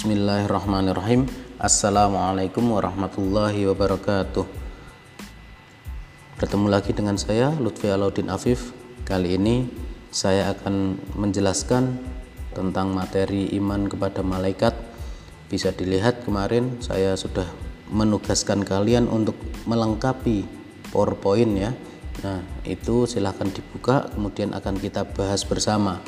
Bismillahirrahmanirrahim. Assalamualaikum warahmatullahi wabarakatuh. Bertemu lagi dengan saya Lutfi Alauddin Afif. Kali ini saya akan menjelaskan tentang materi iman kepada malaikat. Bisa dilihat kemarin saya sudah menugaskan kalian untuk melengkapi powerpoint ya. Nah itu silahkan dibuka kemudian akan kita bahas bersama.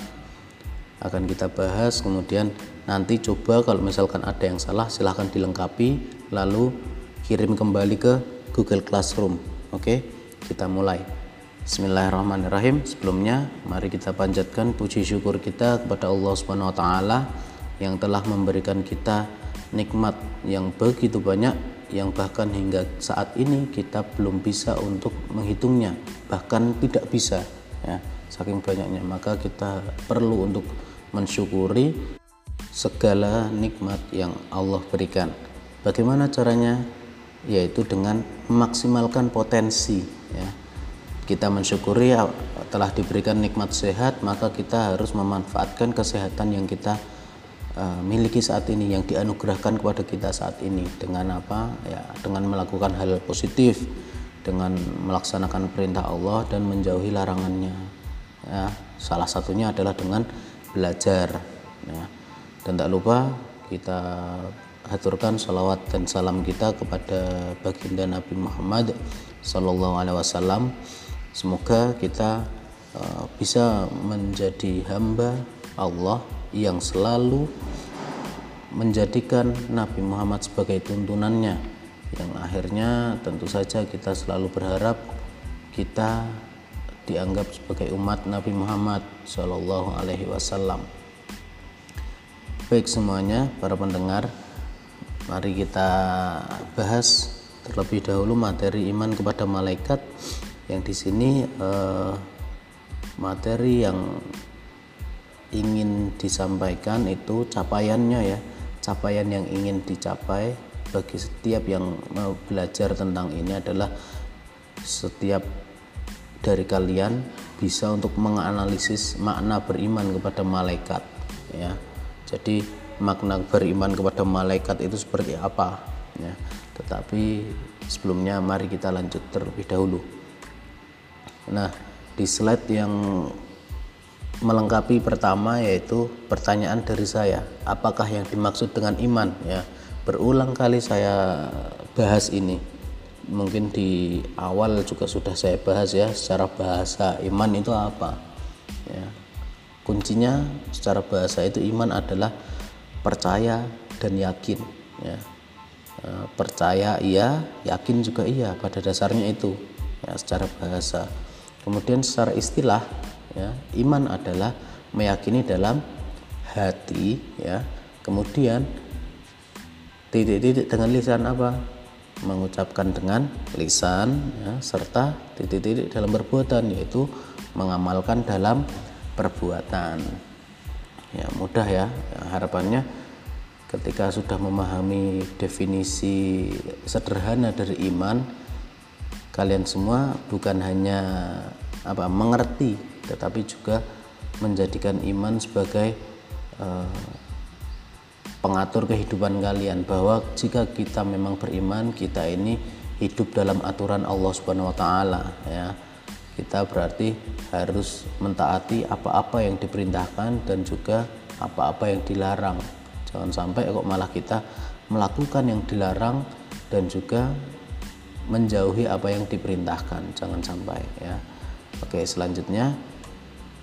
Akan kita bahas kemudian nanti coba kalau misalkan ada yang salah silahkan dilengkapi lalu kirim kembali ke Google Classroom. Oke kita mulai. Bismillahirrahmanirrahim. Sebelumnya mari kita panjatkan puji syukur kita kepada Allah Subhanahu wa taala yang telah memberikan kita nikmat yang begitu banyak yang bahkan hingga saat ini kita belum bisa untuk menghitungnya bahkan tidak bisa ya saking banyaknya. Maka kita perlu untuk mensyukuri segala nikmat yang Allah berikan. Bagaimana caranya? Yaitu dengan memaksimalkan potensi ya. Kita mensyukuri telah diberikan nikmat sehat, maka kita harus memanfaatkan kesehatan yang kita uh, miliki saat ini yang dianugerahkan kepada kita saat ini dengan apa? Ya, dengan melakukan hal positif, dengan melaksanakan perintah Allah dan menjauhi larangannya. Ya, salah satunya adalah dengan belajar ya. Dan tak lupa kita haturkan salawat dan salam kita kepada baginda Nabi Muhammad Sallallahu Alaihi Wasallam semoga kita uh, bisa menjadi hamba Allah yang selalu menjadikan Nabi Muhammad sebagai tuntunannya yang akhirnya tentu saja kita selalu berharap kita dianggap sebagai umat Nabi Muhammad Shallallahu Alaihi Wasallam. Baik semuanya para pendengar, mari kita bahas terlebih dahulu materi iman kepada malaikat yang di sini eh, materi yang ingin disampaikan itu capaiannya ya. Capaian yang ingin dicapai bagi setiap yang mau belajar tentang ini adalah setiap dari kalian bisa untuk menganalisis makna beriman kepada malaikat ya jadi makna beriman kepada malaikat itu seperti apa? Ya tetapi sebelumnya mari kita lanjut terlebih dahulu. Nah di slide yang melengkapi pertama yaitu pertanyaan dari saya apakah yang dimaksud dengan iman? Ya berulang kali saya bahas ini. Mungkin di awal juga sudah saya bahas ya secara bahasa iman itu apa? Ya kuncinya secara bahasa itu iman adalah percaya dan yakin ya. E, percaya iya yakin juga iya pada dasarnya itu ya secara bahasa. Kemudian secara istilah ya iman adalah meyakini dalam hati ya. Kemudian titik-titik dengan lisan apa? Mengucapkan dengan lisan ya, serta titik-titik dalam perbuatan yaitu mengamalkan dalam perbuatan ya mudah ya, ya harapannya ketika sudah memahami definisi sederhana dari iman kalian semua bukan hanya apa mengerti tetapi juga menjadikan iman sebagai uh, pengatur kehidupan kalian bahwa jika kita memang beriman kita ini hidup dalam aturan Allah Subhanahu wa taala ya. Kita berarti harus mentaati apa-apa yang diperintahkan dan juga apa-apa yang dilarang. Jangan sampai kok malah kita melakukan yang dilarang dan juga menjauhi apa yang diperintahkan. Jangan sampai ya. Oke, selanjutnya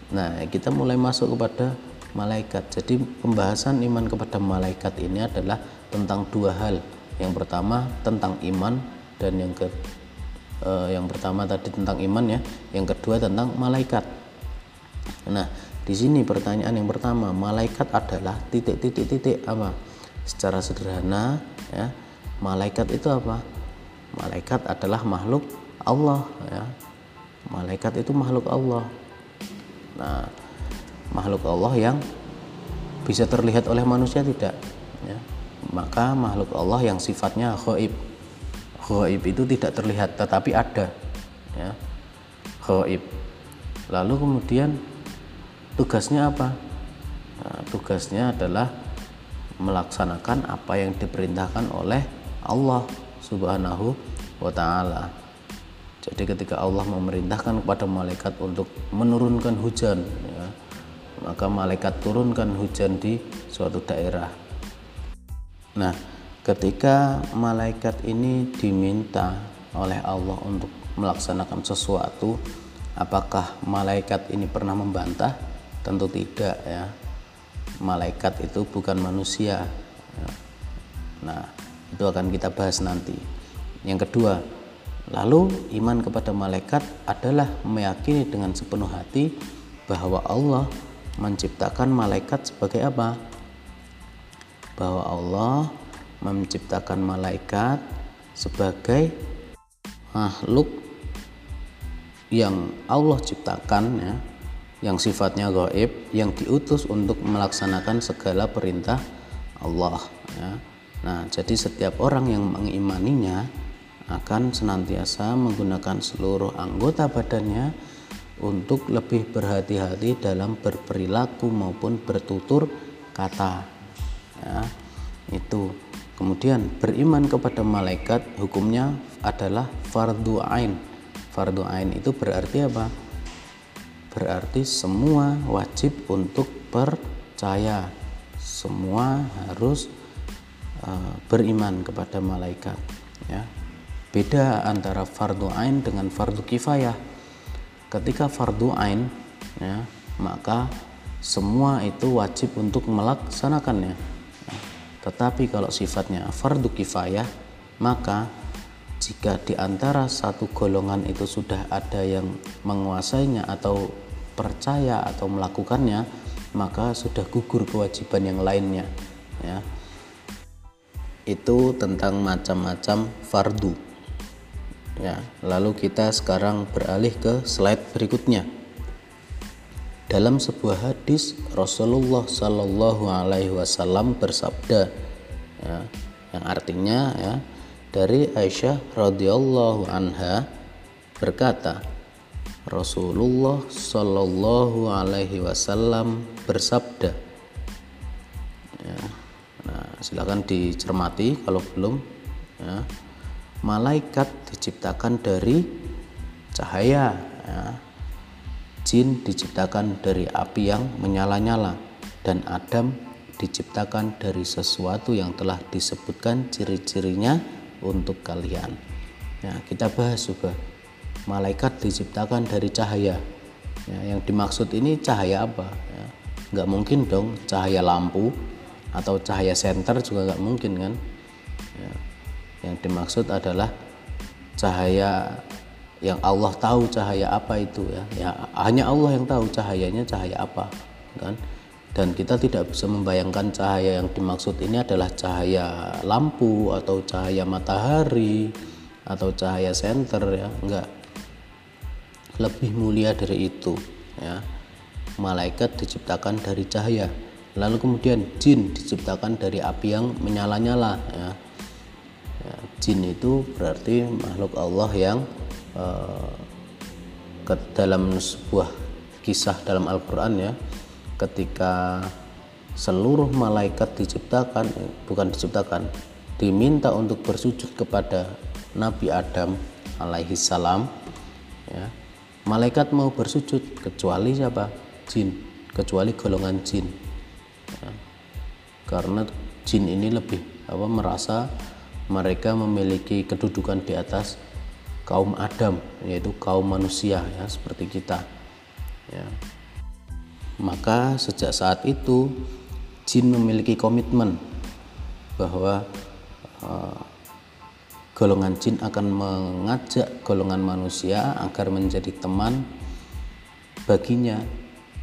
nah kita mulai masuk kepada malaikat. Jadi pembahasan iman kepada malaikat ini adalah tentang dua hal. Yang pertama tentang iman dan yang ke eh, yang pertama tadi tentang iman ya, yang kedua tentang malaikat. Nah, di sini pertanyaan yang pertama, malaikat adalah titik-titik-titik apa? Secara sederhana ya, malaikat itu apa? Malaikat adalah makhluk Allah ya. Malaikat itu makhluk Allah. Nah, makhluk Allah yang bisa terlihat oleh manusia tidak ya. maka makhluk Allah yang sifatnya khaib khaib itu tidak terlihat tetapi ada ya khaib lalu kemudian tugasnya apa nah, tugasnya adalah melaksanakan apa yang diperintahkan oleh Allah Subhanahu wa taala. Jadi ketika Allah memerintahkan kepada malaikat untuk menurunkan hujan ya, maka malaikat turunkan hujan di suatu daerah. Nah, ketika malaikat ini diminta oleh Allah untuk melaksanakan sesuatu, apakah malaikat ini pernah membantah? Tentu tidak ya. Malaikat itu bukan manusia. Nah, itu akan kita bahas nanti. Yang kedua, lalu iman kepada malaikat adalah meyakini dengan sepenuh hati bahwa Allah menciptakan malaikat sebagai apa? Bahwa Allah menciptakan malaikat sebagai makhluk yang Allah ciptakan ya yang sifatnya gaib yang diutus untuk melaksanakan segala perintah Allah ya. Nah, jadi setiap orang yang mengimaninya akan senantiasa menggunakan seluruh anggota badannya untuk lebih berhati-hati dalam berperilaku maupun bertutur kata. Ya, itu. Kemudian beriman kepada malaikat hukumnya adalah fardu ain. Fardu ain itu berarti apa? Berarti semua wajib untuk percaya. Semua harus uh, beriman kepada malaikat, ya. Beda antara fardu ain dengan fardu kifayah. Ketika fardu ain, ya, maka semua itu wajib untuk melaksanakannya tetapi kalau sifatnya fardu kifayah, maka jika di antara satu golongan itu sudah ada yang menguasainya atau percaya atau melakukannya, maka sudah gugur kewajiban yang lainnya. Ya. Itu tentang macam-macam fardu. Ya, lalu kita sekarang beralih ke slide berikutnya dalam sebuah hadis Rasulullah Shallallahu Alaihi Wasallam bersabda ya, yang artinya ya dari Aisyah radhiyallahu anha berkata Rasulullah Shallallahu Alaihi Wasallam bersabda ya, nah, silakan dicermati kalau belum ya, malaikat diciptakan dari cahaya ya, Jin diciptakan dari api yang menyala-nyala dan Adam diciptakan dari sesuatu yang telah disebutkan ciri-cirinya untuk kalian. Ya, kita bahas juga malaikat diciptakan dari cahaya. Ya, yang dimaksud ini cahaya apa? Ya, nggak mungkin dong cahaya lampu atau cahaya senter juga nggak mungkin kan? Ya, yang dimaksud adalah cahaya yang Allah tahu cahaya apa itu ya. ya hanya Allah yang tahu cahayanya cahaya apa kan? Dan kita tidak bisa membayangkan cahaya yang dimaksud ini adalah cahaya lampu atau cahaya matahari atau cahaya senter ya. Enggak. Lebih mulia dari itu ya. Malaikat diciptakan dari cahaya. Lalu kemudian jin diciptakan dari api yang menyala-nyala ya. ya jin itu berarti makhluk Allah yang Eh, ke dalam sebuah kisah dalam Al-Quran ya ketika seluruh malaikat diciptakan bukan diciptakan diminta untuk bersujud kepada Nabi Adam alaihi salam ya malaikat mau bersujud kecuali siapa jin kecuali golongan jin ya. karena jin ini lebih apa merasa mereka memiliki kedudukan di atas kaum Adam yaitu kaum manusia ya seperti kita ya. Maka sejak saat itu jin memiliki komitmen bahwa uh, golongan jin akan mengajak golongan manusia agar menjadi teman baginya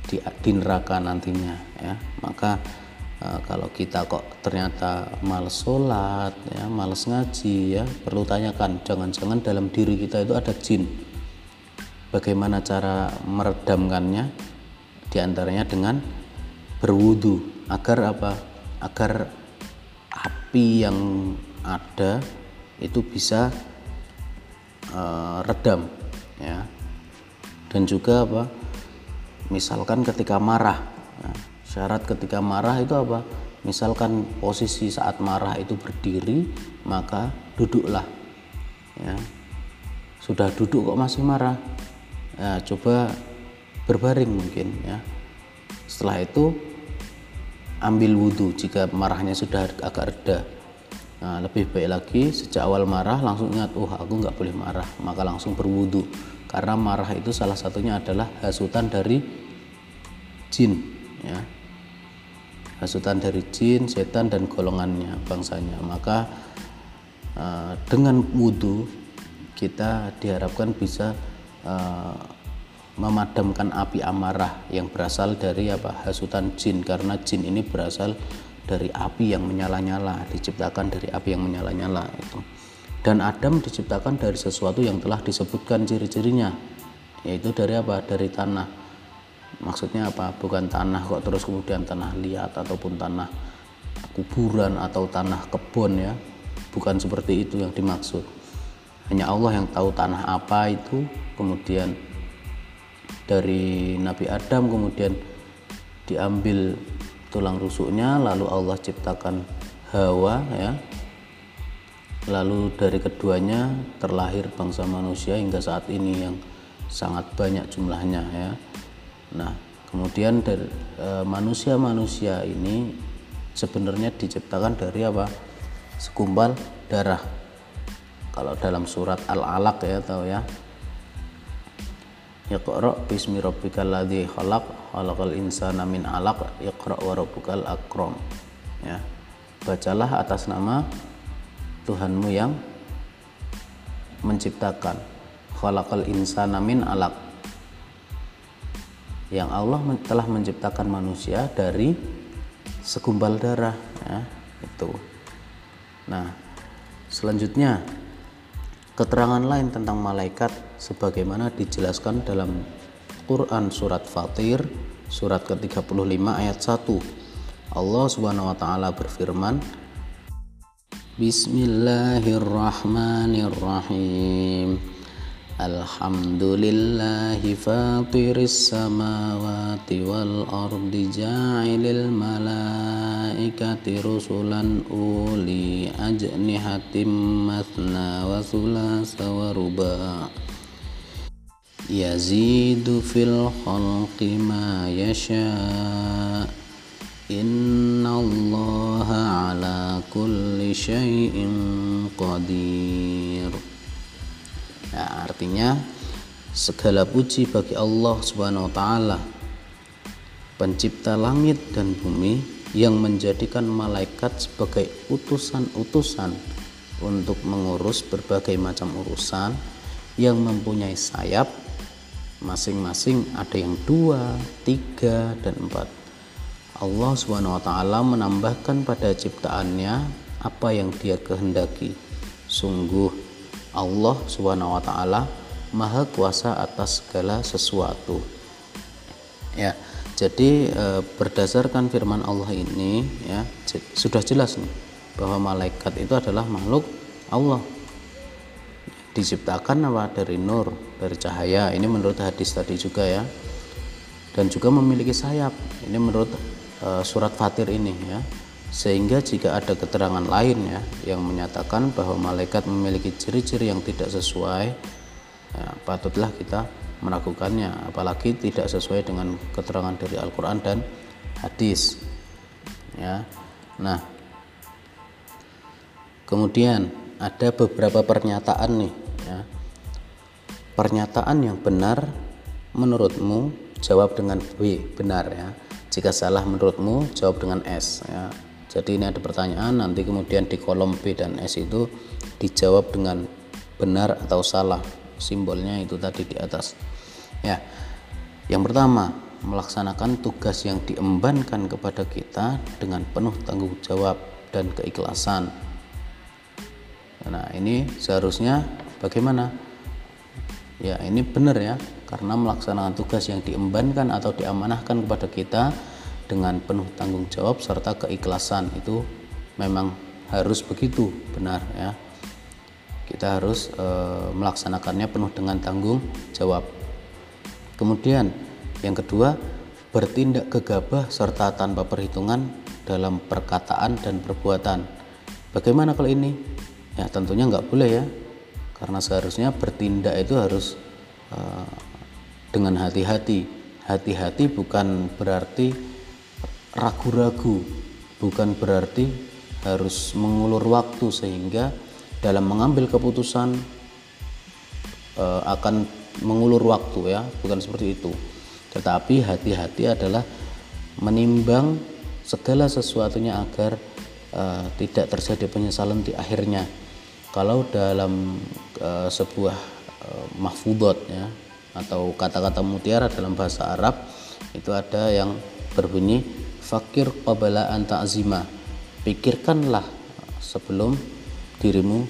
di, di neraka nantinya ya. Maka Nah, kalau kita kok ternyata males sholat, ya, males ngaji, ya perlu tanyakan, jangan-jangan dalam diri kita itu ada jin. Bagaimana cara meredamkannya? Di antaranya dengan berwudu agar apa? Agar api yang ada itu bisa uh, redam, ya. Dan juga apa? Misalkan ketika marah, Syarat ketika marah itu apa? misalkan posisi saat marah itu berdiri maka duduklah. Ya. Sudah duduk kok masih marah? Ya, coba berbaring mungkin ya. Setelah itu ambil wudhu jika marahnya sudah agak reda. Nah, lebih baik lagi sejak awal marah langsung ingat oh aku nggak boleh marah. Maka langsung berwudhu karena marah itu salah satunya adalah hasutan dari jin ya hasutan dari jin, setan dan golongannya bangsanya. Maka uh, dengan wudhu kita diharapkan bisa uh, memadamkan api amarah yang berasal dari apa? Hasutan jin. Karena jin ini berasal dari api yang menyala-nyala diciptakan dari api yang menyala-nyala itu. Dan Adam diciptakan dari sesuatu yang telah disebutkan ciri-cirinya yaitu dari apa? Dari tanah maksudnya apa? Bukan tanah kok terus kemudian tanah liat ataupun tanah kuburan atau tanah kebun ya. Bukan seperti itu yang dimaksud. Hanya Allah yang tahu tanah apa itu kemudian dari Nabi Adam kemudian diambil tulang rusuknya lalu Allah ciptakan Hawa ya. Lalu dari keduanya terlahir bangsa manusia hingga saat ini yang sangat banyak jumlahnya ya Nah, kemudian dari manusia-manusia ini sebenarnya diciptakan dari apa? Segumpal darah. Kalau dalam surat Al-Alaq ya tahu ya. Iqra bismi rabbikal ladzi khalaq khalaqal insana min 'alaq iqra wa rabbukal akram. Ya. Bacalah atas nama Tuhanmu yang menciptakan khalaqal insana min 'alaq yang Allah telah menciptakan manusia dari segumpal darah ya, itu. Nah, selanjutnya keterangan lain tentang malaikat sebagaimana dijelaskan dalam Quran surat Fatir surat ke-35 ayat 1. Allah Subhanahu wa taala berfirman Bismillahirrahmanirrahim الحمد لله فاطر السماوات والأرض جاعل الملائكة رسلا أولي أجنحة مثنى وثلاث ورباع يزيد في الخلق ما يشاء إن الله على كل شيء قدير Ya, artinya segala puji bagi Allah Subhanahu wa taala pencipta langit dan bumi yang menjadikan malaikat sebagai utusan-utusan untuk mengurus berbagai macam urusan yang mempunyai sayap masing-masing ada yang dua, tiga, dan empat. Allah Subhanahu wa taala menambahkan pada ciptaannya apa yang dia kehendaki. Sungguh Allah Subhanahu wa taala maha kuasa atas segala sesuatu. Ya. Jadi e, berdasarkan firman Allah ini ya sudah jelas nih bahwa malaikat itu adalah makhluk Allah. Diciptakan apa? Dari nur dari cahaya. Ini menurut hadis tadi juga ya. Dan juga memiliki sayap. Ini menurut e, surat Fatir ini ya sehingga jika ada keterangan lain ya yang menyatakan bahwa malaikat memiliki ciri-ciri yang tidak sesuai ya, patutlah kita meragukannya. Apalagi tidak sesuai dengan keterangan dari Al-Quran dan hadis ya. Nah kemudian ada beberapa pernyataan nih ya. Pernyataan yang benar menurutmu jawab dengan B benar ya. Jika salah menurutmu jawab dengan S ya jadi ini ada pertanyaan nanti kemudian di kolom B dan S itu dijawab dengan benar atau salah. Simbolnya itu tadi di atas. Ya yang pertama melaksanakan tugas yang diembankan kepada kita dengan penuh tanggung jawab dan keikhlasan. Nah ini seharusnya bagaimana? Ya ini benar ya karena melaksanakan tugas yang diembankan atau diamanahkan kepada kita dengan penuh tanggung jawab serta keikhlasan itu memang harus begitu benar ya kita harus e, melaksanakannya penuh dengan tanggung jawab kemudian yang kedua bertindak gegabah serta tanpa perhitungan dalam perkataan dan perbuatan. Bagaimana kalau ini? Ya tentunya nggak boleh ya, karena seharusnya bertindak itu harus uh, dengan hati-hati. Hati-hati bukan berarti ragu-ragu, bukan berarti harus mengulur waktu sehingga dalam mengambil keputusan uh, akan mengulur waktu ya, bukan seperti itu. Tetapi hati-hati adalah menimbang segala sesuatunya agar uh, tidak terjadi penyesalan di akhirnya. Kalau dalam uh, sebuah uh, mahfudot ya atau kata-kata mutiara dalam bahasa Arab itu ada yang berbunyi fakir qabala an ta'zima. Pikirkanlah sebelum dirimu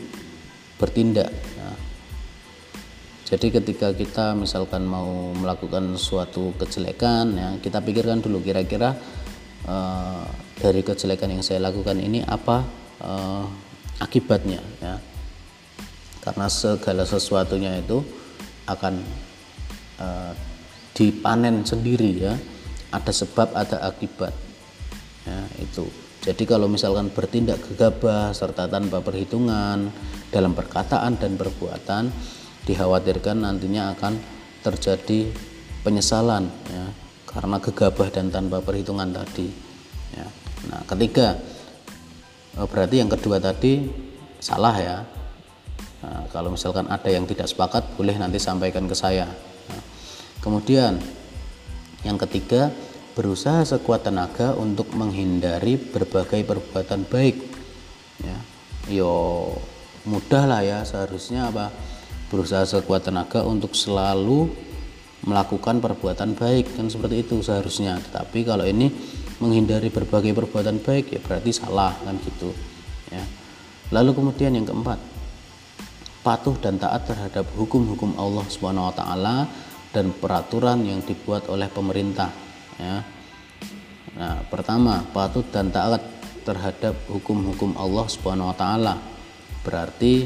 bertindak. Nah, jadi ketika kita misalkan mau melakukan suatu kejelekan ya, kita pikirkan dulu kira-kira uh, dari kejelekan yang saya lakukan ini apa uh, akibatnya ya karena segala sesuatunya itu akan uh, dipanen sendiri ya ada sebab ada akibat ya itu. Jadi kalau misalkan bertindak gegabah serta tanpa perhitungan dalam perkataan dan perbuatan dikhawatirkan nantinya akan terjadi penyesalan ya. Karena gegabah dan tanpa perhitungan tadi ya. nah ketiga oh, berarti yang kedua tadi salah ya. Nah, kalau misalkan ada yang tidak sepakat boleh nanti sampaikan ke saya. Nah, kemudian yang ketiga berusaha sekuat tenaga untuk menghindari berbagai perbuatan baik. Ya. Yo mudah lah ya seharusnya apa? Berusaha sekuat tenaga untuk selalu melakukan perbuatan baik kan seperti itu seharusnya. Tetapi kalau ini menghindari berbagai perbuatan baik ya berarti salah kan gitu. Ya. Lalu kemudian yang keempat patuh dan taat terhadap hukum-hukum Allah Subhanahu wa taala dan peraturan yang dibuat oleh pemerintah ya. Nah pertama patuh dan taat terhadap hukum-hukum Allah Subhanahu wa taala. Berarti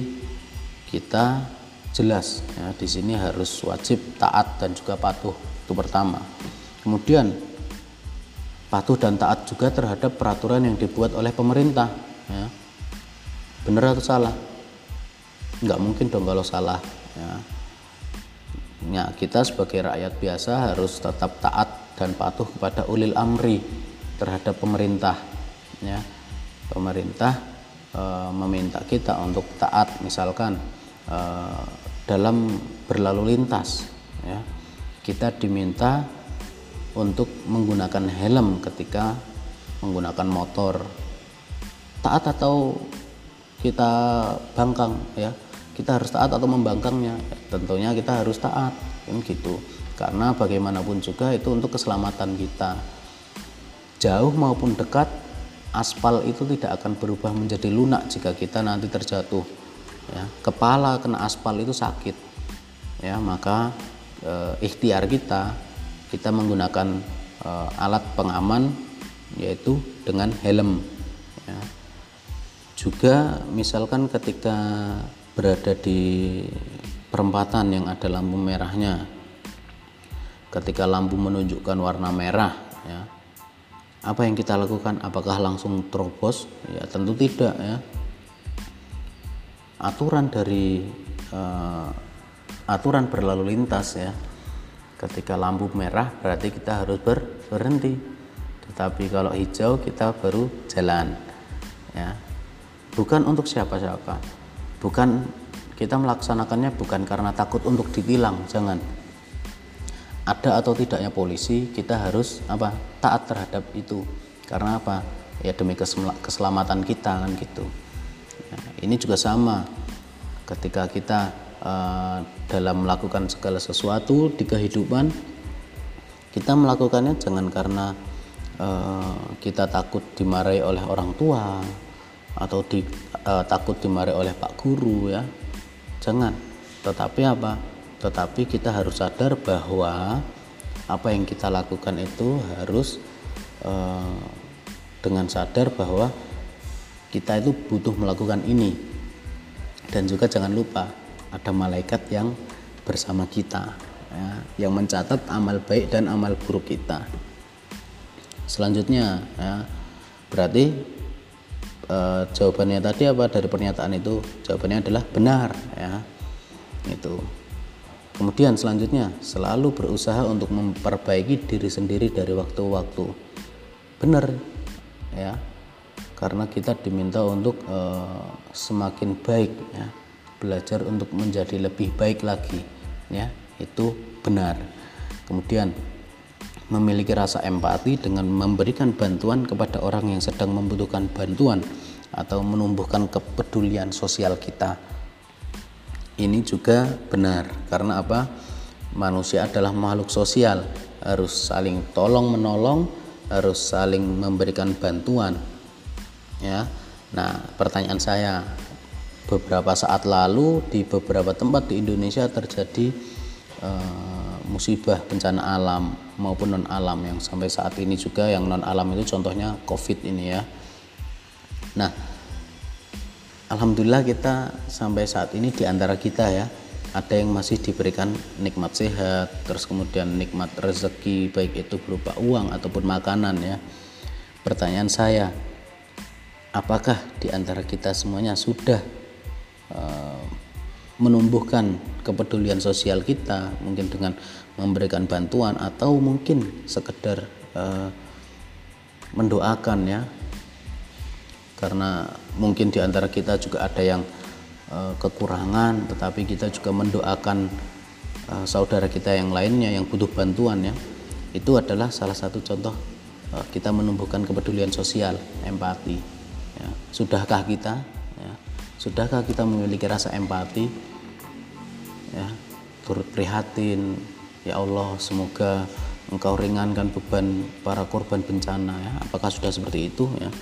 kita jelas ya di sini harus wajib taat dan juga patuh itu pertama. Kemudian patuh dan taat juga terhadap peraturan yang dibuat oleh pemerintah ya. Benar atau salah? Nggak mungkin dong kalau salah ya. Ya kita sebagai rakyat biasa harus tetap taat dan patuh kepada ulil amri terhadap pemerintah ya. Pemerintah e, meminta kita untuk taat misalkan Eh, dalam berlalu lintas ya. Kita diminta untuk menggunakan helm ketika menggunakan motor. Taat atau kita bangkang ya. Kita harus taat atau membangkangnya. Tentunya kita harus taat kan gitu karena bagaimanapun juga itu untuk keselamatan kita. Jauh maupun dekat aspal itu tidak akan berubah menjadi lunak jika kita nanti terjatuh ya, kepala kena aspal itu sakit ya. Maka e, ikhtiar kita kita menggunakan e, alat pengaman yaitu dengan helm ya. juga misalkan ketika berada di perempatan yang ada lampu merahnya ketika lampu menunjukkan warna merah ya. Apa yang kita lakukan? Apakah langsung terobos? Ya tentu tidak ya. Aturan dari uh, aturan berlalu lintas ya. Ketika lampu merah berarti kita harus ber, berhenti. Tetapi kalau hijau kita baru jalan ya. Bukan untuk siapa-siapa. Bukan kita melaksanakannya bukan karena takut untuk ditilang jangan ada atau tidaknya polisi kita harus apa taat terhadap itu. Karena apa? Ya demi keselamatan kita kan gitu. Nah, ini juga sama. Ketika kita uh, dalam melakukan segala sesuatu di kehidupan kita melakukannya jangan karena uh, kita takut dimarahi oleh orang tua atau di, uh, takut dimarahi oleh pak guru ya. Jangan. Tetapi apa tetapi kita harus sadar bahwa apa yang kita lakukan itu harus uh, dengan sadar bahwa kita itu butuh melakukan ini. Dan juga jangan lupa ada malaikat yang bersama kita ya, yang mencatat amal baik dan amal buruk kita. Selanjutnya ya, berarti eh, jawabannya tadi apa? Dari pernyataan itu jawabannya adalah benar ya itu kemudian selanjutnya selalu berusaha untuk memperbaiki diri sendiri dari waktu-waktu. Benar ya. Karena kita diminta untuk eh, semakin baik ya. Belajar untuk menjadi lebih baik lagi ya. Itu benar. Kemudian memiliki rasa empati dengan memberikan bantuan kepada orang yang sedang membutuhkan bantuan atau menumbuhkan kepedulian sosial kita. Ini juga benar karena apa? Manusia adalah makhluk sosial, harus saling tolong menolong, harus saling memberikan bantuan. Ya. Nah, pertanyaan saya beberapa saat lalu di beberapa tempat di Indonesia terjadi uh, musibah bencana alam maupun non alam yang sampai saat ini juga yang non alam itu contohnya covid ini ya nah alhamdulillah kita sampai saat ini di antara kita ya ada yang masih diberikan nikmat sehat terus kemudian nikmat rezeki baik itu berupa uang ataupun makanan ya. Pertanyaan saya apakah di antara kita semuanya sudah uh, menumbuhkan kepedulian sosial kita mungkin dengan memberikan bantuan atau mungkin sekedar uh, mendoakan ya karena mungkin di antara kita juga ada yang uh, kekurangan tetapi kita juga mendoakan uh, saudara kita yang lainnya yang butuh bantuan ya itu adalah salah satu contoh uh, kita menumbuhkan kepedulian sosial empati ya. sudahkah kita ya sudahkah kita memiliki rasa empati ya turut prihatin Ya Allah, semoga Engkau ringankan beban para korban bencana ya. Apakah sudah seperti itu ya?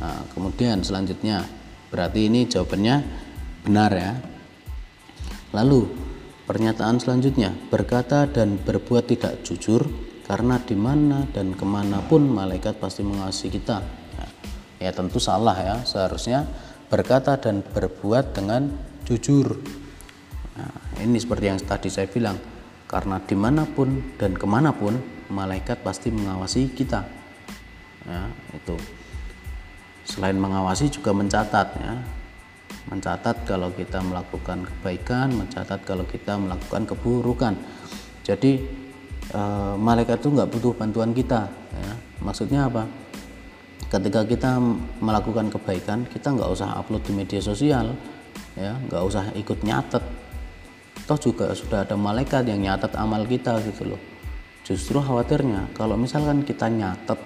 Nah, kemudian selanjutnya berarti ini jawabannya benar ya. Lalu pernyataan selanjutnya berkata dan berbuat tidak jujur karena di mana dan ke mana pun malaikat pasti mengasihi kita. Ya, ya tentu salah ya. Seharusnya berkata dan berbuat dengan jujur. Nah, ini seperti yang tadi saya bilang karena di mana pun dan ke mana pun malaikat pasti mengawasi kita ya itu selain mengawasi juga mencatat ya. Mencatat kalau kita melakukan kebaikan mencatat kalau kita melakukan keburukan. Jadi e, malaikat itu nggak butuh bantuan kita ya. Maksudnya apa? Ketika kita melakukan kebaikan kita nggak usah upload di media sosial ya. Nggak usah ikut nyatet. Toh juga sudah ada malaikat yang nyatat amal kita gitu loh. Justru khawatirnya kalau misalkan kita nyatet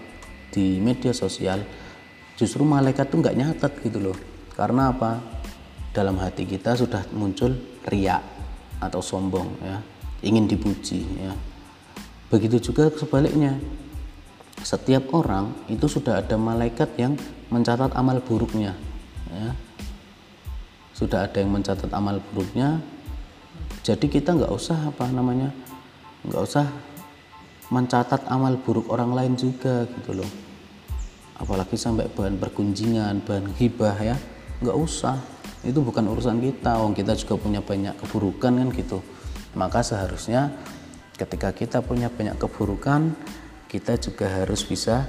di media sosial justru malaikat tuh nggak nyatet gitu loh. Karena apa? Dalam hati kita sudah muncul riak atau sombong ya. Ingin dipuji ya. Begitu juga sebaliknya. Setiap orang itu sudah ada malaikat yang mencatat amal buruknya ya. Sudah ada yang mencatat amal buruknya jadi kita nggak usah apa namanya nggak usah mencatat amal buruk orang lain juga gitu loh apalagi sampai bahan perkunjingan bahan hibah ya. Nggak usah. Itu bukan urusan kita. Wong kita juga punya banyak keburukan kan gitu. Maka seharusnya ketika kita punya banyak keburukan kita juga harus bisa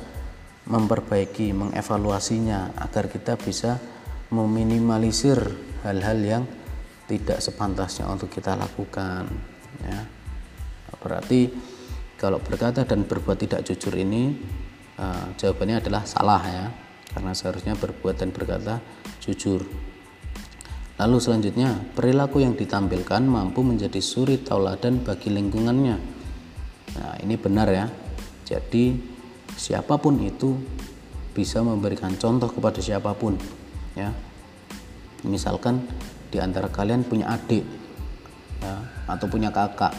memperbaiki mengevaluasinya agar kita bisa meminimalisir hal-hal yang tidak sepantasnya untuk kita lakukan ya. Berarti kalau berkata dan berbuat tidak jujur ini uh, jawabannya adalah salah ya karena seharusnya berbuat dan berkata jujur. Lalu selanjutnya perilaku yang ditampilkan mampu menjadi suri tauladan bagi lingkungannya. Nah ini benar ya. Jadi siapa pun itu bisa memberikan contoh kepada siapa pun ya. Misalkan di antara kalian punya adik ya, atau punya kakak.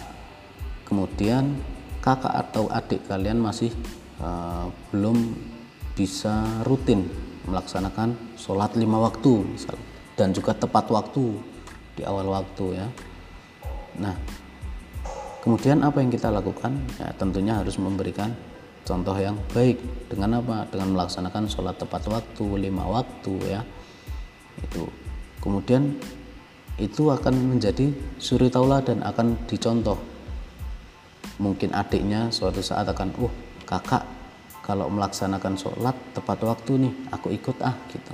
Kemudian kakak atau adik kalian masih uh, belum bisa rutin melaksanakan sholat lima waktu misal. Dan juga tepat waktu di awal waktu ya. Nah kemudian apa yang kita lakukan? Ya tentunya harus memberikan contoh yang baik. Dengan apa? Dengan melaksanakan sholat tepat waktu lima waktu ya. Itu. Kemudian itu akan menjadi suri taula dan akan dicontoh. Mungkin adiknya suatu saat akan oh kakak kalau melaksanakan sholat tepat waktu nih aku ikut ah gitu.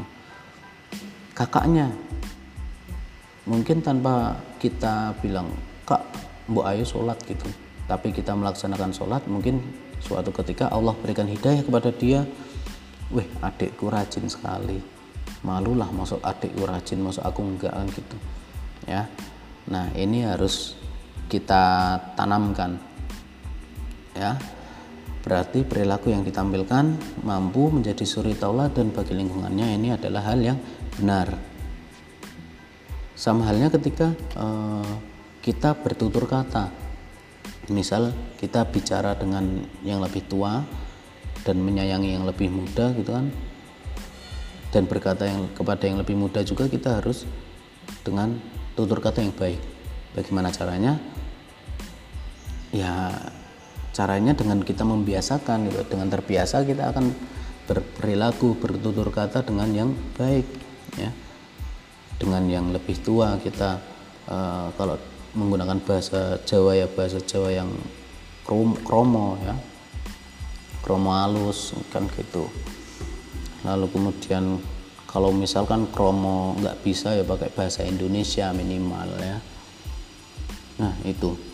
Kakaknya mungkin tanpa kita bilang kak mbok ayo sholat gitu. Tapi kita melaksanakan sholat mungkin suatu ketika Allah berikan hidayah kepada dia weh adikku rajin sekali. Malulah masuk adikku rajin masuk aku enggak kan gitu. Ya. Nah ini harus kita tanamkan. Ya berarti perilaku yang ditampilkan mampu menjadi suri tauladan bagi lingkungannya ini adalah hal yang benar. Sama halnya ketika uh, kita bertutur kata. Misal kita bicara dengan yang lebih tua dan menyayangi yang lebih muda gitu kan dan berkata yang kepada yang lebih muda juga kita harus dengan tutur kata yang baik. Bagaimana caranya? Ya caranya dengan kita membiasakan gitu. Dengan terbiasa kita akan berperilaku bertutur kata dengan yang baik ya. Dengan yang lebih tua kita uh, kalau menggunakan bahasa Jawa ya bahasa Jawa yang kromo ya. Kromo halus kan gitu. Lalu kemudian kalau misalkan kromo nggak bisa ya pakai bahasa Indonesia minimal ya. Nah itu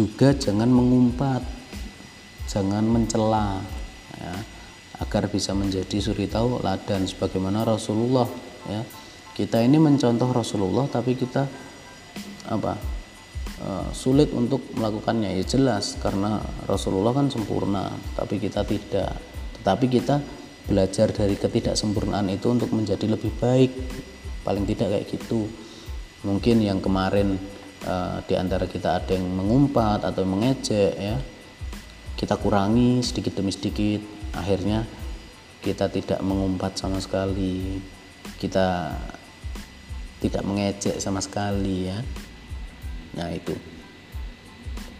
juga jangan mengumpat jangan mencela ya agar bisa menjadi suri tauladan sebagaimana Rasulullah ya. Kita ini mencontoh Rasulullah tapi kita apa uh, sulit untuk melakukannya. Ya jelas karena Rasulullah kan sempurna tapi kita tidak. Tetapi kita belajar dari ketidaksempurnaan itu untuk menjadi lebih baik paling tidak kayak gitu. Mungkin yang kemarin uh, di antara kita ada yang mengumpat atau mengejek ya kita kurangi sedikit demi sedikit akhirnya kita tidak mengumpat sama sekali kita tidak mengejek sama sekali ya Nah, itu.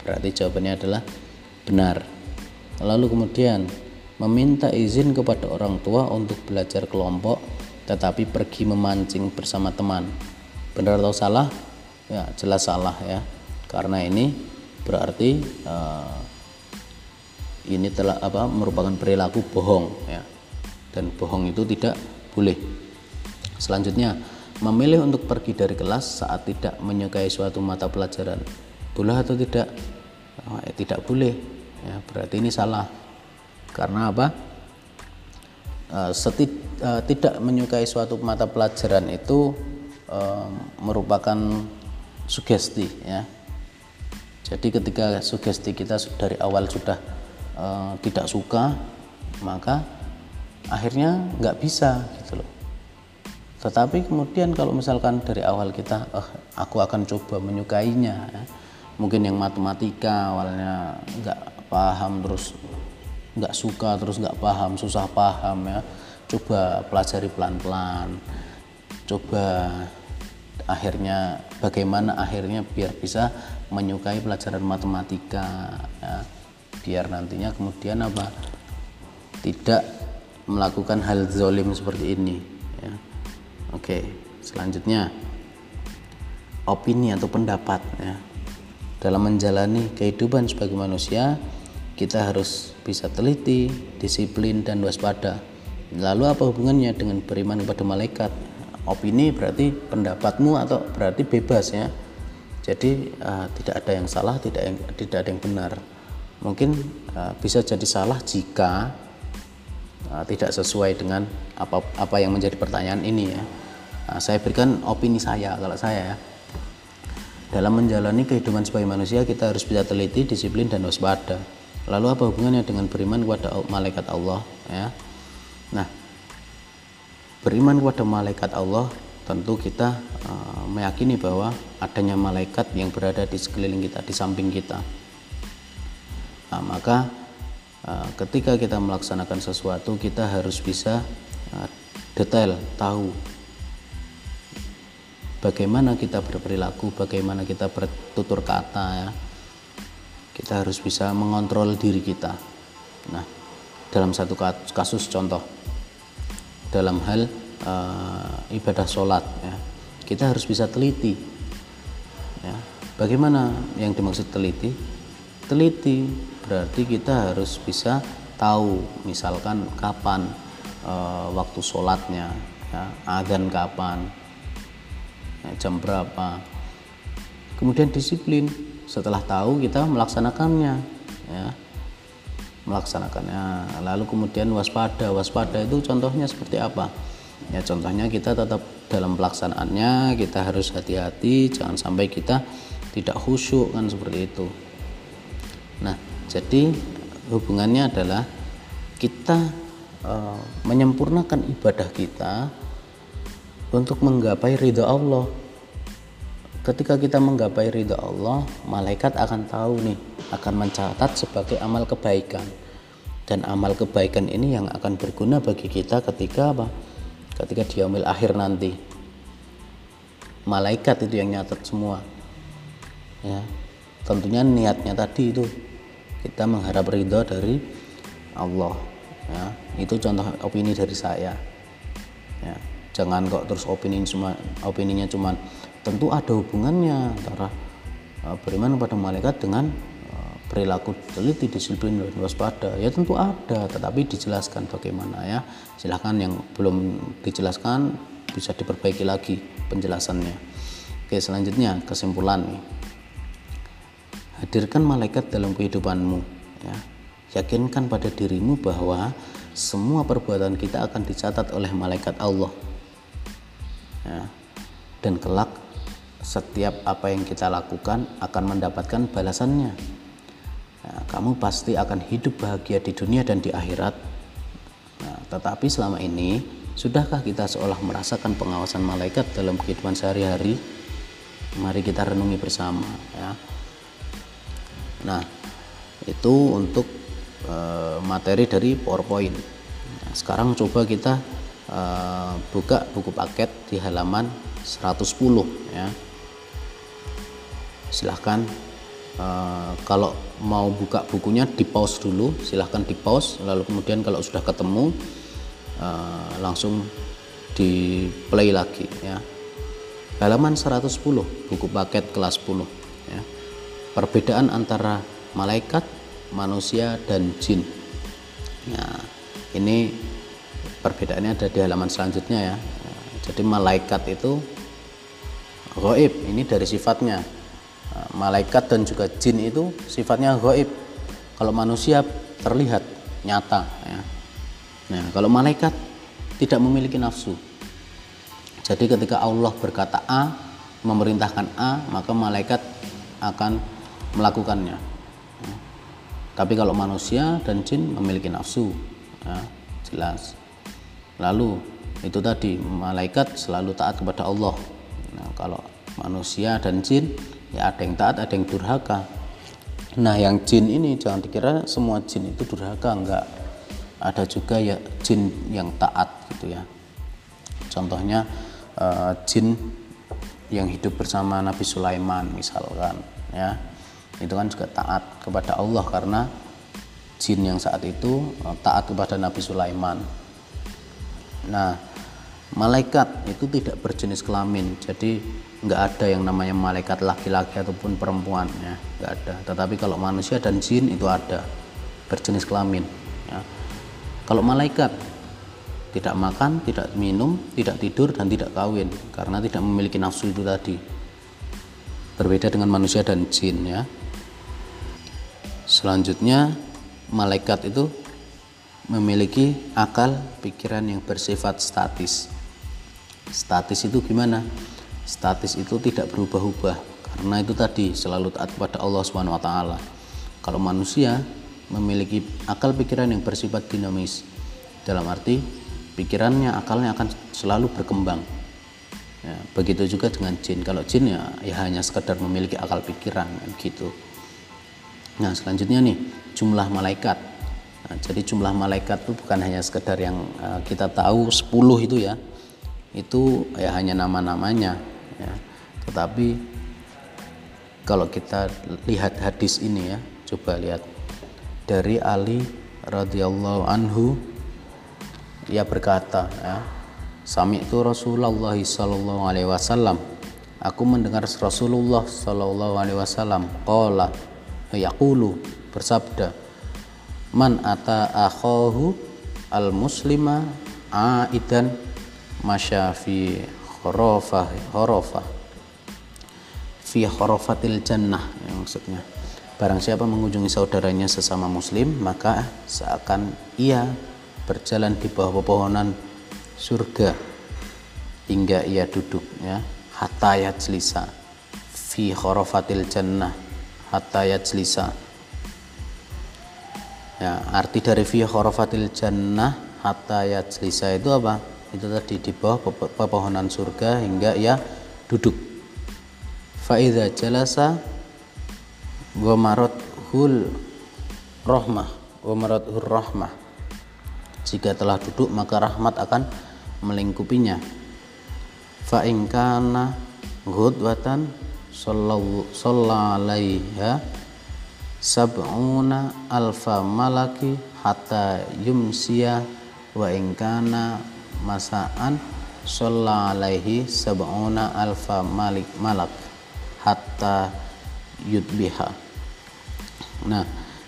Berarti jawabannya adalah benar. Lalu kemudian meminta izin kepada orang tua untuk belajar kelompok tetapi pergi memancing bersama teman. Benar atau salah? Ya, jelas salah ya. Karena ini berarti uh, ini telah apa merupakan perilaku bohong ya. Dan bohong itu tidak boleh. Selanjutnya, memilih untuk pergi dari kelas saat tidak menyukai suatu mata pelajaran boleh atau tidak oh, eh, tidak boleh ya berarti ini salah karena apa uh, seti, uh, tidak menyukai suatu mata pelajaran itu uh, merupakan sugesti ya. Jadi ketika sugesti kita dari awal sudah uh, tidak suka maka akhirnya nggak bisa gitu loh. Tetapi kemudian kalau misalkan dari awal kita oh, aku akan coba menyukainya ya. mungkin yang matematika awalnya nggak paham terus nggak suka terus nggak paham susah paham ya. Coba pelajari pelan-pelan coba akhirnya bagaimana akhirnya biar bisa menyukai pelajaran matematika ya. biar nantinya kemudian apa tidak melakukan hal zolim seperti ini ya Oke, selanjutnya opini atau pendapat ya. Dalam menjalani kehidupan sebagai manusia, kita harus bisa teliti, disiplin dan waspada. Lalu apa hubungannya dengan beriman kepada malaikat? Opini berarti pendapatmu atau berarti bebas ya. Jadi uh, tidak ada yang salah, tidak yang, tidak ada yang benar. Mungkin uh, bisa jadi salah jika uh, tidak sesuai dengan apa apa yang menjadi pertanyaan ini ya. Nah, saya berikan opini saya kalau saya ya. Dalam menjalani kehidupan sebagai manusia kita harus bisa teliti, disiplin dan waspada. Lalu apa hubungannya dengan beriman kepada malaikat Allah ya? Nah, beriman kepada malaikat Allah tentu kita uh, meyakini bahwa adanya malaikat yang berada di sekeliling kita, di samping kita. Nah, maka uh, ketika kita melaksanakan sesuatu kita harus bisa uh, detail tahu bagaimana kita berperilaku, bagaimana kita bertutur kata ya. Kita harus bisa mengontrol diri kita. Nah, dalam satu kasus contoh dalam hal uh, ibadah sholat ya, kita harus bisa teliti. Ya, bagaimana yang dimaksud teliti? Teliti berarti kita harus bisa tahu misalkan kapan e, waktu sholatnya ya, kapan ya, jam berapa kemudian disiplin setelah tahu kita melaksanakannya ya melaksanakannya. Lalu kemudian waspada. Waspada itu contohnya seperti apa? Ya contohnya kita tetap dalam pelaksanaannya kita harus hati-hati jangan sampai kita tidak khusyuk kan seperti itu. Nah jadi hubungannya adalah kita e, menyempurnakan ibadah kita untuk menggapai ridha Allah ketika kita menggapai ridha Allah malaikat akan tahu nih akan mencatat sebagai amal kebaikan. Dan amal kebaikan ini yang akan berguna bagi kita ketika apa? Ketika di yaumil akhir nanti. Malaikat itu yang nyatat semua. Ya tentunya niatnya tadi itu kita mengharap ridho dari Allah. Ya itu contoh opini dari saya. Ya jangan kok terus opini cuma opininya cuma tentu ada hubungannya antara uh, beriman kepada malaikat dengan uh, perilaku teliti disiplin dan waspada. Ya tentu ada tetapi dijelaskan bagaimana ya. Silahkan yang belum dijelaskan bisa diperbaiki lagi penjelasannya. Oke selanjutnya kesimpulan nih. Hadirkan malaikat dalam kehidupanmu ya. Yakinkan pada dirimu bahwa semua perbuatan kita akan dicatat oleh malaikat Allah ya. dan kelak setiap apa yang kita lakukan akan mendapatkan balasannya ya, kamu pasti akan hidup bahagia di dunia dan di akhirat nah, tetapi selama ini sudahkah kita seolah merasakan pengawasan malaikat dalam kehidupan sehari-hari mari kita renungi bersama ya Nah, itu untuk e, materi dari PowerPoint. Nah, sekarang coba kita e, buka buku paket di halaman 110 ya. Silahkan e, kalau mau buka bukunya di pause dulu, silahkan di pause. Lalu kemudian kalau sudah ketemu e, langsung di play lagi ya. Halaman 110 buku paket kelas 10 ya perbedaan antara malaikat, manusia, dan jin. Nah, ini perbedaannya ada di halaman selanjutnya ya. Jadi malaikat itu goib, ini dari sifatnya. Malaikat dan juga jin itu sifatnya goib. Kalau manusia terlihat nyata ya. Nah, kalau malaikat tidak memiliki nafsu. Jadi ketika Allah berkata A, memerintahkan A, maka malaikat akan melakukannya ya. tapi kalau manusia dan jin memiliki nafsu ya, jelas lalu itu tadi malaikat selalu taat kepada Allah nah, kalau manusia dan jin ya ada yang taat ada yang durhaka. Nah yang jin ini jangan dikira semua jin itu durhaka enggak. Ada juga ya jin yang taat gitu ya. Contohnya uh, jin yang hidup bersama Nabi Sulaiman misalkan ya. Itu kan juga taat kepada Allah karena jin yang saat itu eh, taat kepada Nabi Sulaiman. Nah, malaikat itu tidak berjenis kelamin, jadi nggak ada yang namanya malaikat laki-laki ataupun perempuan ya, nggak ada. Tetapi kalau manusia dan jin itu ada berjenis kelamin. Ya. Kalau malaikat tidak makan, tidak minum, tidak tidur dan tidak kawin karena tidak memiliki nafsu itu tadi. Berbeda dengan manusia dan jin ya. Selanjutnya, malaikat itu memiliki akal pikiran yang bersifat statis. Statis itu gimana? Statis itu tidak berubah-ubah karena itu tadi selalu taat kepada Allah Subhanahu wa taala. Kalau manusia memiliki akal pikiran yang bersifat dinamis. Dalam arti pikirannya, akalnya akan selalu berkembang. Ya, begitu juga dengan jin. Kalau jin ya, ya hanya sekedar memiliki akal pikiran gitu. Nah, selanjutnya nih, jumlah malaikat. Nah, jadi jumlah malaikat itu bukan hanya sekedar yang uh, kita tahu 10 itu ya. Itu ya hanya nama-namanya ya. Tetapi kalau kita lihat hadis ini ya, coba lihat dari Ali radhiyallahu anhu ia berkata ya, Sami itu Rasulullah sallallahu alaihi wasallam. Aku mendengar Rasulullah sallallahu alaihi wasallam qala yaqulu bersabda man ata akhahu al muslima aidan masya khurafah khurafah fi khurafatil jannah yang maksudnya. Barang siapa mengunjungi saudaranya sesama muslim maka seakan ia berjalan di bawah pepohonan surga hingga ia duduk ya. Hatta yajlisa. Fi khurafatil jannah hatta yajlisa. Ya arti dari fi khurafatil jannah hatta yajlisa itu apa itu tadi di bawah pepohonan surga hingga ia duduk. Faida jalasa wa hul rahmah wa hul rahmah. Jika telah duduk maka rahmat akan melingkupinya. Fa in kana ghudwatan sallallahu alaiha sab'una alfa malaki hatta yumsiya wa ingkana masaan sholla alaihi sab'una alfa malik malak hatta yudbiha. Nah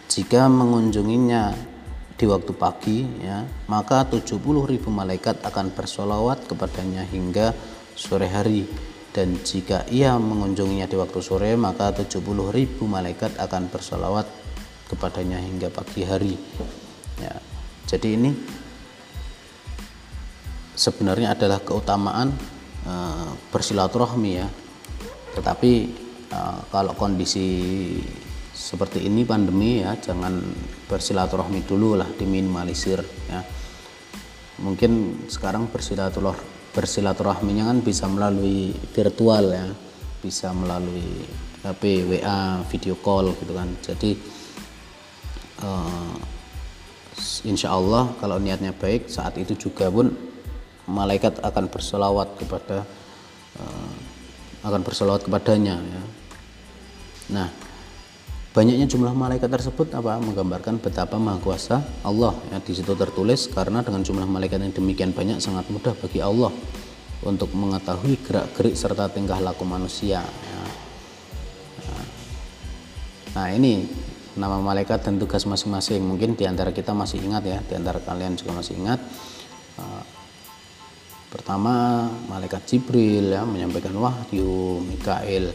jika mengunjunginya di waktu pagi ya maka 70 ribu malaikat akan bersolawat kepadanya hingga sore hari. Dan jika ia mengunjunginya di waktu sore maka 70 ribu malaikat akan bersolawat kepadanya hingga pagi hari. Ya jadi ini sebenarnya adalah keutamaan e, bersilaturahmi ya. Tetapi e, kalau kondisi seperti ini pandemi ya jangan bersilaturahmi dulu lah diminimalisir ya. Mungkin sekarang bersilaturahmi bersilaturahminya kan bisa melalui virtual ya bisa melalui HP WA video call gitu kan. Jadi uh, insya Allah kalau niatnya baik saat itu juga pun malaikat akan bersolawat kepada uh, akan bersolawat kepadanya ya nah Banyaknya jumlah malaikat tersebut apa menggambarkan betapa maha kuasa Allah. Ya, di situ tertulis karena dengan jumlah malaikat yang demikian banyak sangat mudah bagi Allah untuk mengetahui gerak-gerik serta tingkah laku manusia. Ya. Nah ini nama malaikat dan tugas masing-masing. Mungkin di antara kita masih ingat ya, di antara kalian juga masih ingat. Uh, pertama malaikat Jibril ya menyampaikan wahyu, Mikail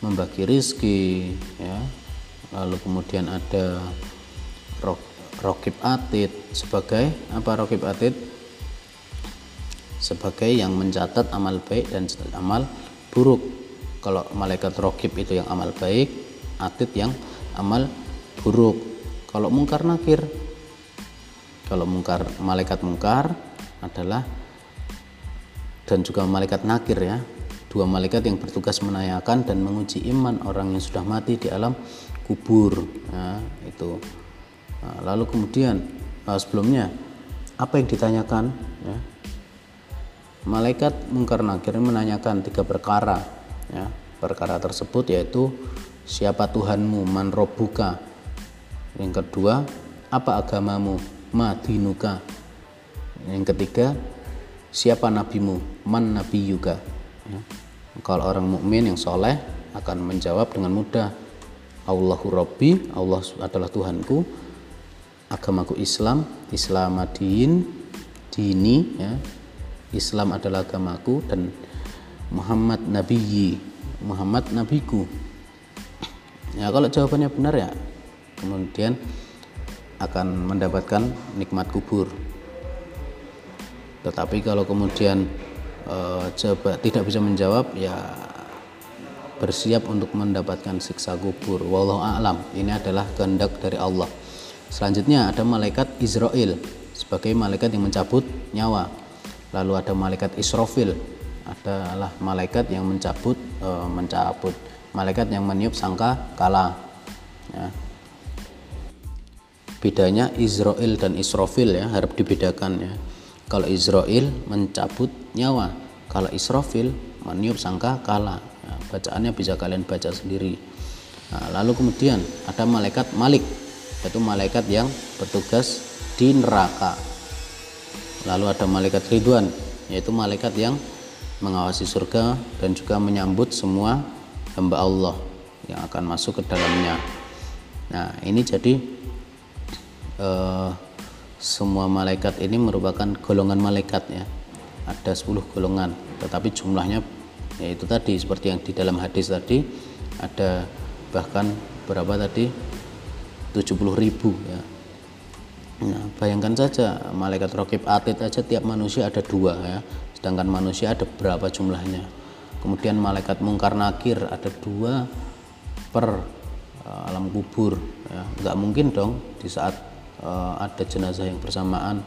membagi rizki, ya. Lalu kemudian ada Rokib Atid sebagai apa Rokib Atid? Sebagai yang mencatat amal baik dan amal buruk. Kalau malaikat Rokib itu yang amal baik Atid yang amal buruk. Kalau mungkar nakir? Kalau mungkar malaikat mungkar adalah dan juga malaikat nakir ya. Dua malaikat yang bertugas menanyakan dan menguji iman orang yang sudah mati di alam kubur. Ya, itu. Nah, lalu kemudian uh, sebelumnya apa yang ditanyakan? Ya, malaikat mungkar nakir menanyakan tiga perkara ya, perkara tersebut yaitu siapa Tuhanmu man robuka? Yang kedua apa agamamu madinuka? Yang ketiga siapa nabimu man nabi juga ya. Kalau orang mukmin yang soleh akan menjawab dengan mudah. Allahu Rabbi, Allah adalah Tuhanku. Agamaku Islam, Islam adin, dini, ya. Islam adalah agamaku dan Muhammad Nabi, Muhammad Nabiku. Ya kalau jawabannya benar ya, kemudian akan mendapatkan nikmat kubur. Tetapi kalau kemudian uh, coba tidak bisa menjawab ya bersiap untuk mendapatkan siksa kubur. Wallahu a'lam. Ini adalah kehendak dari Allah. Selanjutnya ada malaikat Israel sebagai malaikat yang mencabut nyawa. Lalu ada malaikat Israfil adalah malaikat yang mencabut e, mencabut. Malaikat yang meniup sangka kala ya. bedanya Israel dan Israfil ya harap dibedakan ya kalau Israel mencabut nyawa kalau Israfil meniup sangka kala nah, bacaannya bisa kalian baca sendiri. Nah, lalu kemudian ada malaikat Malik yaitu malaikat yang bertugas di neraka. Lalu ada malaikat Ridwan yaitu malaikat yang mengawasi surga dan juga menyambut semua hamba Allah yang akan masuk ke dalamnya. Nah ini jadi eh, semua malaikat ini merupakan golongan malaikat ya. Ada 10 golongan tetapi jumlahnya yaitu tadi seperti yang di dalam hadis tadi ada bahkan berapa tadi? 70 ribu ya. Nah, bayangkan saja malaikat rokib atid aja tiap manusia ada dua ya. Sedangkan manusia ada berapa jumlahnya? Kemudian malaikat mungkar nakir ada dua per uh, alam kubur ya. Nggak mungkin dong di saat uh, ada jenazah yang bersamaan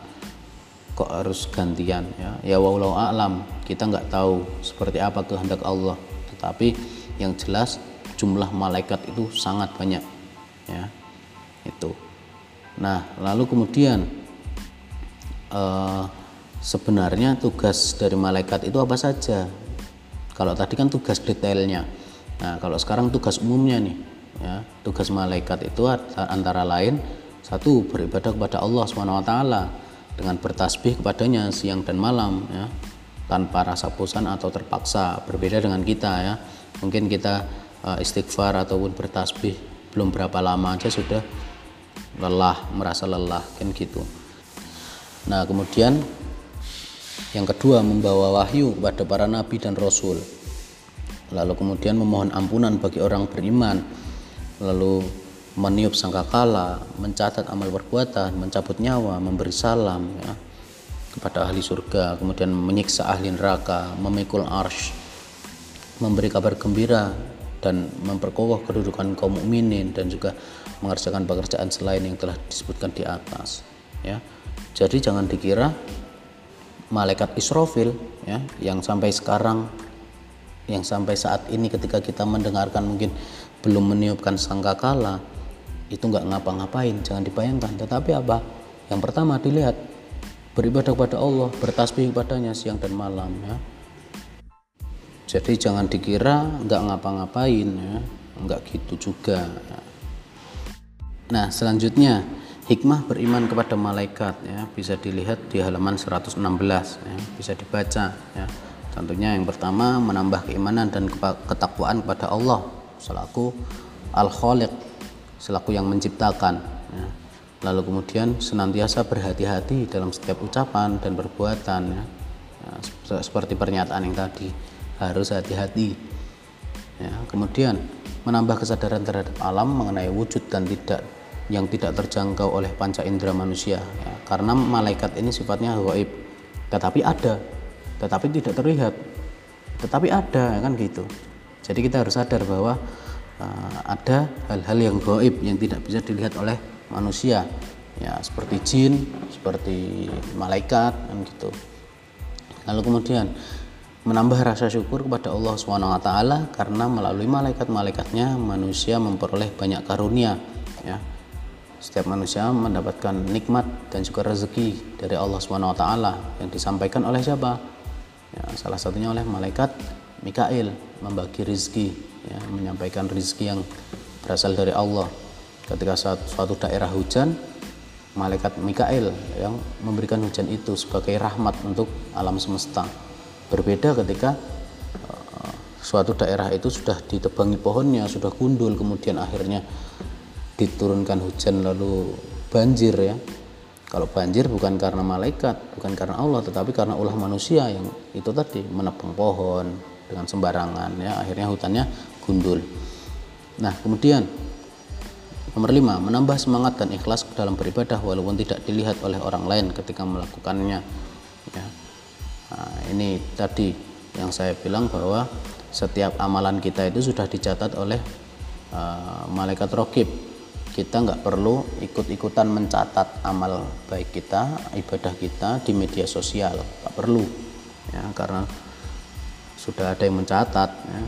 kok harus gantian ya? Ya wallahu alam. Kita nggak tahu seperti apa kehendak Allah. Tetapi yang jelas jumlah malaikat itu sangat banyak ya. Itu. Nah lalu kemudian uh, sebenarnya tugas dari malaikat itu apa saja? Kalau tadi kan tugas detailnya. Nah kalau sekarang tugas umumnya nih ya tugas malaikat itu antara lain satu beribadah kepada Allah swt dengan bertasbih kepadanya siang dan malam ya. Tanpa rasa bosan atau terpaksa berbeda dengan kita ya. Mungkin kita uh, istighfar ataupun bertasbih belum berapa lama aja sudah lelah merasa lelah kan gitu. Nah kemudian yang kedua membawa wahyu kepada para nabi dan rasul. Lalu kemudian memohon ampunan bagi orang beriman. Lalu meniup sangkakala, mencatat amal perbuatan, mencabut nyawa, memberi salam ya, kepada ahli surga, kemudian menyiksa ahli neraka, memikul arsh, memberi kabar gembira dan memperkokoh kedudukan kaum mukminin dan juga mengerjakan pekerjaan selain yang telah disebutkan di atas ya. Jadi jangan dikira malaikat Israfil ya yang sampai sekarang yang sampai saat ini ketika kita mendengarkan mungkin belum meniupkan sangkakala itu nggak ngapa-ngapain jangan dibayangkan. Tetapi apa? Yang pertama dilihat beribadah kepada Allah bertasbih kepadanya siang dan malam ya. Jadi jangan dikira nggak ngapa-ngapain ya. Nggak gitu juga. Nah selanjutnya hikmah beriman kepada malaikat ya. Bisa dilihat di halaman 116 ya. Bisa dibaca ya. Tentunya yang pertama menambah keimanan dan ketakwaan kepada Allah. Selaku al-khaliq selaku yang menciptakan ya. lalu kemudian senantiasa berhati-hati dalam setiap ucapan dan perbuatan ya. Ya, seperti pernyataan yang tadi harus hati-hati ya. kemudian menambah kesadaran terhadap alam mengenai wujud dan tidak yang tidak terjangkau oleh panca indera manusia ya. karena malaikat ini sifatnya gaib tetapi ada tetapi tidak terlihat tetapi ada kan gitu jadi kita harus sadar bahwa uh, ada hal-hal yang goib yang tidak bisa dilihat oleh manusia. Ya seperti jin seperti malaikat kan gitu. Lalu kemudian menambah rasa syukur kepada Allah swt karena melalui malaikat-malaikatnya manusia memperoleh banyak karunia ya. Setiap manusia mendapatkan nikmat dan juga rezeki dari Allah swt yang disampaikan oleh siapa? Ya, salah satunya oleh malaikat Mikail membagi rizki ya, menyampaikan rizki yang berasal dari Allah. Ketika suatu, suatu daerah hujan malaikat Mikail yang memberikan hujan itu sebagai rahmat untuk alam semesta. Berbeda ketika uh, suatu daerah itu sudah ditebangi pohonnya sudah gundul kemudian akhirnya diturunkan hujan lalu banjir ya. Kalau banjir bukan karena malaikat bukan karena Allah tetapi karena ulah manusia yang itu tadi menebang pohon dengan sembarangan ya. Akhirnya hutannya gundul nah kemudian nomor lima menambah semangat dan ikhlas dalam beribadah walaupun tidak dilihat oleh orang lain ketika melakukannya. Ya. Nah, ini tadi yang saya bilang bahwa setiap amalan kita itu sudah dicatat oleh uh, malaikat rokib. Kita nggak perlu ikut-ikutan mencatat amal baik kita ibadah kita di media sosial. Nggak perlu ya karena sudah ada yang mencatat ya.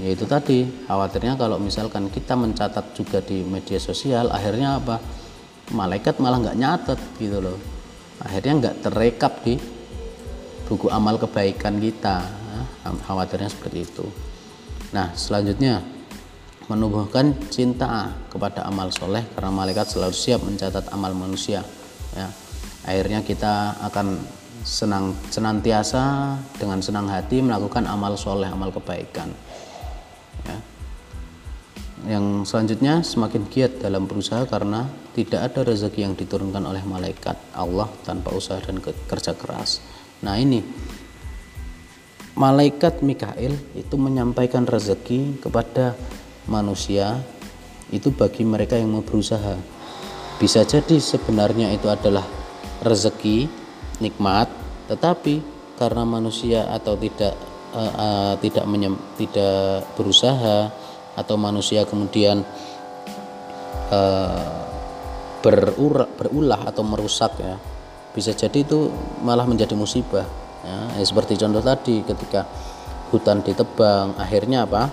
Ya itu tadi. Khawatirnya kalau misalkan kita mencatat juga di media sosial akhirnya apa? Malaikat malah nggak nyatet gitu loh. Akhirnya nggak terekap di buku amal kebaikan kita. Ya. khawatirnya seperti itu. Nah selanjutnya menumbuhkan cinta kepada amal soleh karena malaikat selalu siap mencatat amal manusia ya. Akhirnya kita akan senang senantiasa dengan senang hati melakukan amal soleh amal kebaikan ya. yang selanjutnya semakin giat dalam berusaha karena tidak ada rezeki yang diturunkan oleh malaikat Allah tanpa usaha dan kerja keras. Nah ini malaikat Mikail itu menyampaikan rezeki kepada manusia itu bagi mereka yang mau berusaha. Bisa jadi sebenarnya itu adalah rezeki nikmat, tetapi karena manusia atau tidak uh, uh, tidak menyem, tidak berusaha atau manusia kemudian uh, berura, berulah atau merusak ya. Bisa jadi itu malah menjadi musibah ya, ya seperti contoh tadi ketika hutan ditebang akhirnya apa?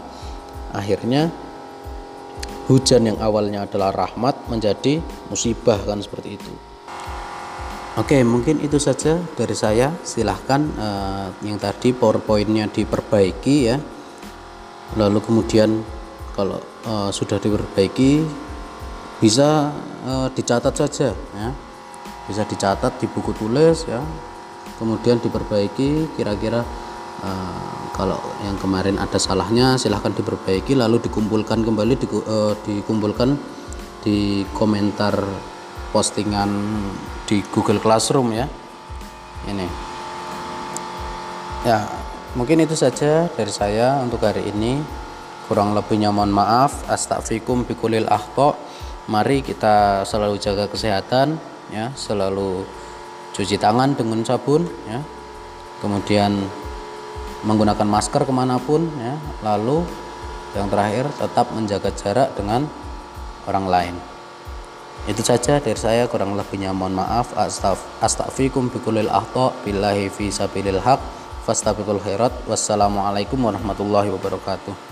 Akhirnya hujan yang awalnya adalah rahmat menjadi musibah kan seperti itu Oke mungkin itu saja dari saya. Silahkan uh, yang tadi powerpointnya diperbaiki ya. Lalu kemudian kalau uh, sudah diperbaiki bisa uh, dicatat saja ya. Bisa dicatat di buku tulis ya. Kemudian diperbaiki kira-kira kalau yang kemarin ada salahnya silahkan diperbaiki. Lalu dikumpulkan kembali di, uh, dikumpulkan di komentar postingan di Google Classroom ya. Ini. Ya mungkin itu saja dari saya untuk hari ini. Kurang lebihnya mohon maaf. Astagfikum bikulil akhto. Mari kita selalu jaga kesehatan ya. Selalu cuci tangan dengan sabun ya. Kemudian menggunakan masker ke mana pun ya. Lalu yang terakhir tetap menjaga jarak dengan orang lain itu saja dari saya. Kurang lebihnya mohon maaf. Astagfikum bikulil akhto billahi fi sabilil haq fastabiqul khairat. Wassalamualaikum warahmatullahi wabarakatuh